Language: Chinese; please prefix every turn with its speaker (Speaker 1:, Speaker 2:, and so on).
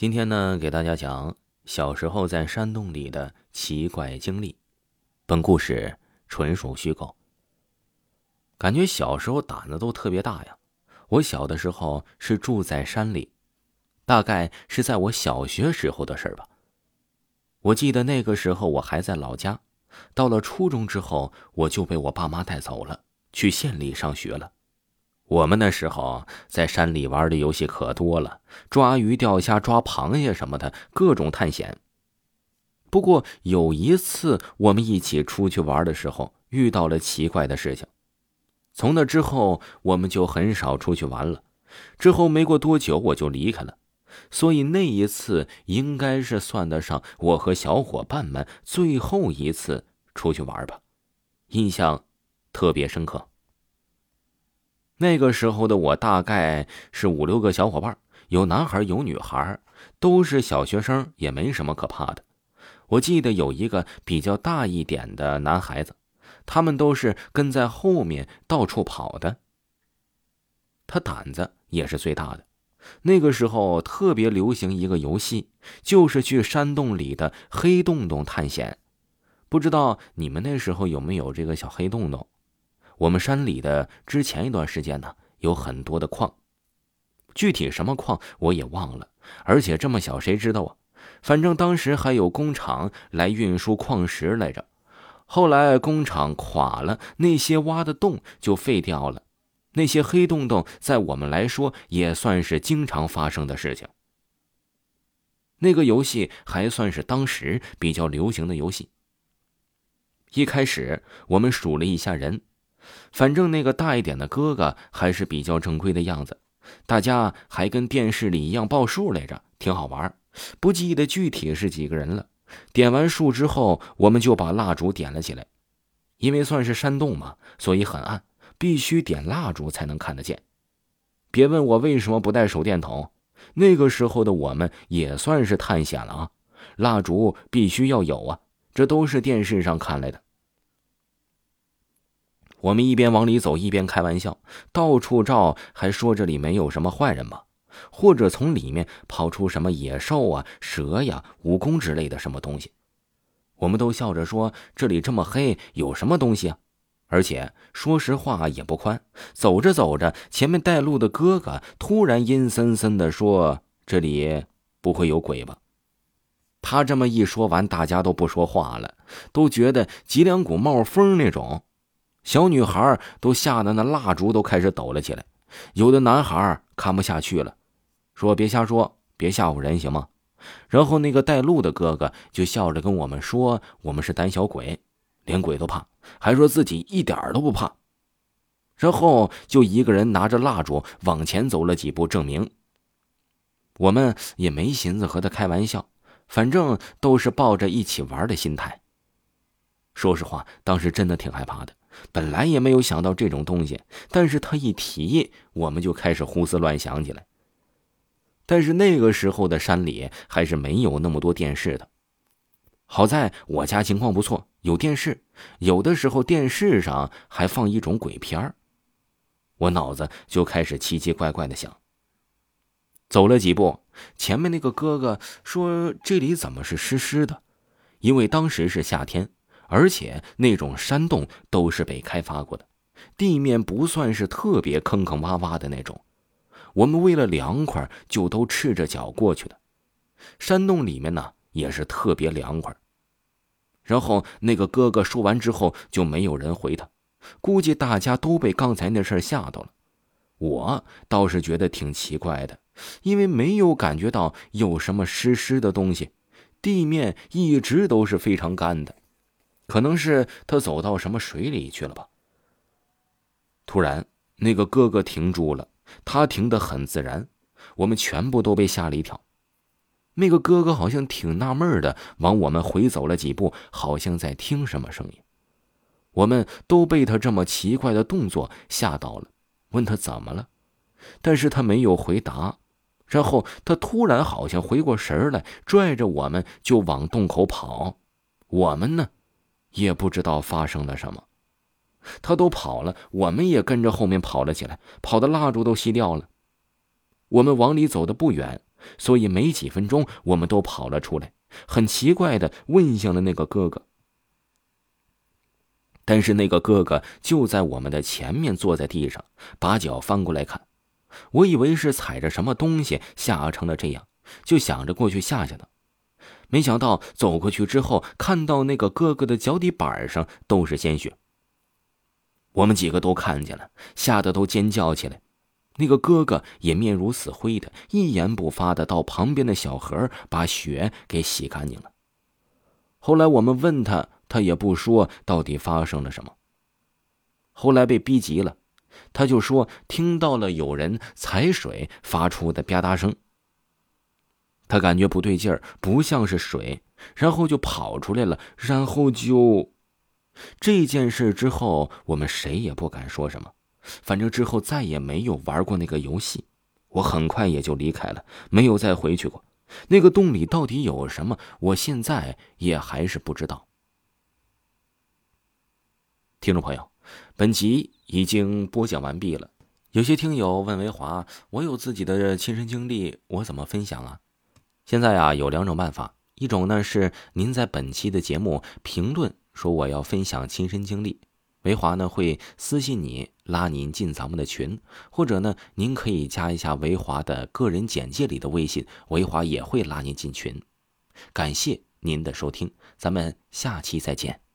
Speaker 1: 今天呢，给大家讲小时候在山洞里的奇怪经历。本故事纯属虚构。感觉小时候胆子都特别大呀。我小的时候是住在山里，大概是在我小学时候的事儿吧。我记得那个时候我还在老家，到了初中之后，我就被我爸妈带走了，去县里上学了。我们那时候在山里玩的游戏可多了，抓鱼、钓虾、抓螃蟹什么的，各种探险。不过有一次我们一起出去玩的时候，遇到了奇怪的事情。从那之后，我们就很少出去玩了。之后没过多久，我就离开了。所以那一次应该是算得上我和小伙伴们最后一次出去玩吧，印象特别深刻。那个时候的我大概是五六个小伙伴，有男孩有女孩，都是小学生，也没什么可怕的。我记得有一个比较大一点的男孩子，他们都是跟在后面到处跑的。他胆子也是最大的。那个时候特别流行一个游戏，就是去山洞里的黑洞洞探险。不知道你们那时候有没有这个小黑洞洞？我们山里的之前一段时间呢，有很多的矿，具体什么矿我也忘了。而且这么小谁知道啊？反正当时还有工厂来运输矿石来着。后来工厂垮了，那些挖的洞就废掉了。那些黑洞洞在我们来说也算是经常发生的事情。那个游戏还算是当时比较流行的游戏。一开始我们数了一下人。反正那个大一点的哥哥还是比较正规的样子，大家还跟电视里一样报数来着，挺好玩。不记得具体是几个人了。点完数之后，我们就把蜡烛点了起来，因为算是山洞嘛，所以很暗，必须点蜡烛才能看得见。别问我为什么不带手电筒，那个时候的我们也算是探险了啊，蜡烛必须要有啊，这都是电视上看来的。我们一边往里走，一边开玩笑，到处照，还说这里没有什么坏人吧，或者从里面跑出什么野兽啊、蛇呀、蜈蚣之类的什么东西。我们都笑着说：“这里这么黑，有什么东西啊？”而且说实话也不宽。走着走着，前面带路的哥哥突然阴森森的说：“这里不会有鬼吧？”他这么一说完，大家都不说话了，都觉得脊梁骨冒风那种。小女孩都吓得那蜡烛都开始抖了起来，有的男孩看不下去了，说：“别瞎说，别吓唬人，行吗？”然后那个带路的哥哥就笑着跟我们说：“我们是胆小鬼，连鬼都怕，还说自己一点都不怕。”然后就一个人拿着蜡烛往前走了几步，证明。我们也没寻思和他开玩笑，反正都是抱着一起玩的心态。说实话，当时真的挺害怕的。本来也没有想到这种东西，但是他一提，我们就开始胡思乱想起来。但是那个时候的山里还是没有那么多电视的，好在我家情况不错，有电视，有的时候电视上还放一种鬼片儿。我脑子就开始奇奇怪怪的想。走了几步，前面那个哥哥说：“这里怎么是湿湿的？因为当时是夏天。”而且那种山洞都是被开发过的，地面不算是特别坑坑洼洼的那种。我们为了凉快，就都赤着脚过去的。山洞里面呢也是特别凉快。然后那个哥哥说完之后，就没有人回他。估计大家都被刚才那事吓到了。我倒是觉得挺奇怪的，因为没有感觉到有什么湿湿的东西，地面一直都是非常干的。可能是他走到什么水里去了吧。突然，那个哥哥停住了，他停得很自然，我们全部都被吓了一跳。那个哥哥好像挺纳闷的，往我们回走了几步，好像在听什么声音。我们都被他这么奇怪的动作吓到了，问他怎么了，但是他没有回答。然后他突然好像回过神来，拽着我们就往洞口跑。我们呢？也不知道发生了什么，他都跑了，我们也跟着后面跑了起来，跑的蜡烛都熄掉了。我们往里走的不远，所以没几分钟，我们都跑了出来，很奇怪的问向了那个哥哥。但是那个哥哥就在我们的前面，坐在地上，把脚翻过来看。我以为是踩着什么东西吓成了这样，就想着过去吓吓他。没想到走过去之后，看到那个哥哥的脚底板上都是鲜血。我们几个都看见了，吓得都尖叫起来。那个哥哥也面如死灰的，一言不发的到旁边的小河把血给洗干净了。后来我们问他，他也不说到底发生了什么。后来被逼急了，他就说听到了有人踩水发出的吧嗒声。他感觉不对劲儿，不像是水，然后就跑出来了，然后就这件事之后，我们谁也不敢说什么。反正之后再也没有玩过那个游戏，我很快也就离开了，没有再回去过。那个洞里到底有什么，我现在也还是不知道。听众朋友，本集已经播讲完毕了。有些听友问维华：“我有自己的亲身经历，我怎么分享啊？”现在啊，有两种办法，一种呢是您在本期的节目评论说我要分享亲身经历，维华呢会私信你拉您进咱们的群，或者呢您可以加一下维华的个人简介里的微信，维华也会拉您进群。感谢您的收听，咱们下期再见。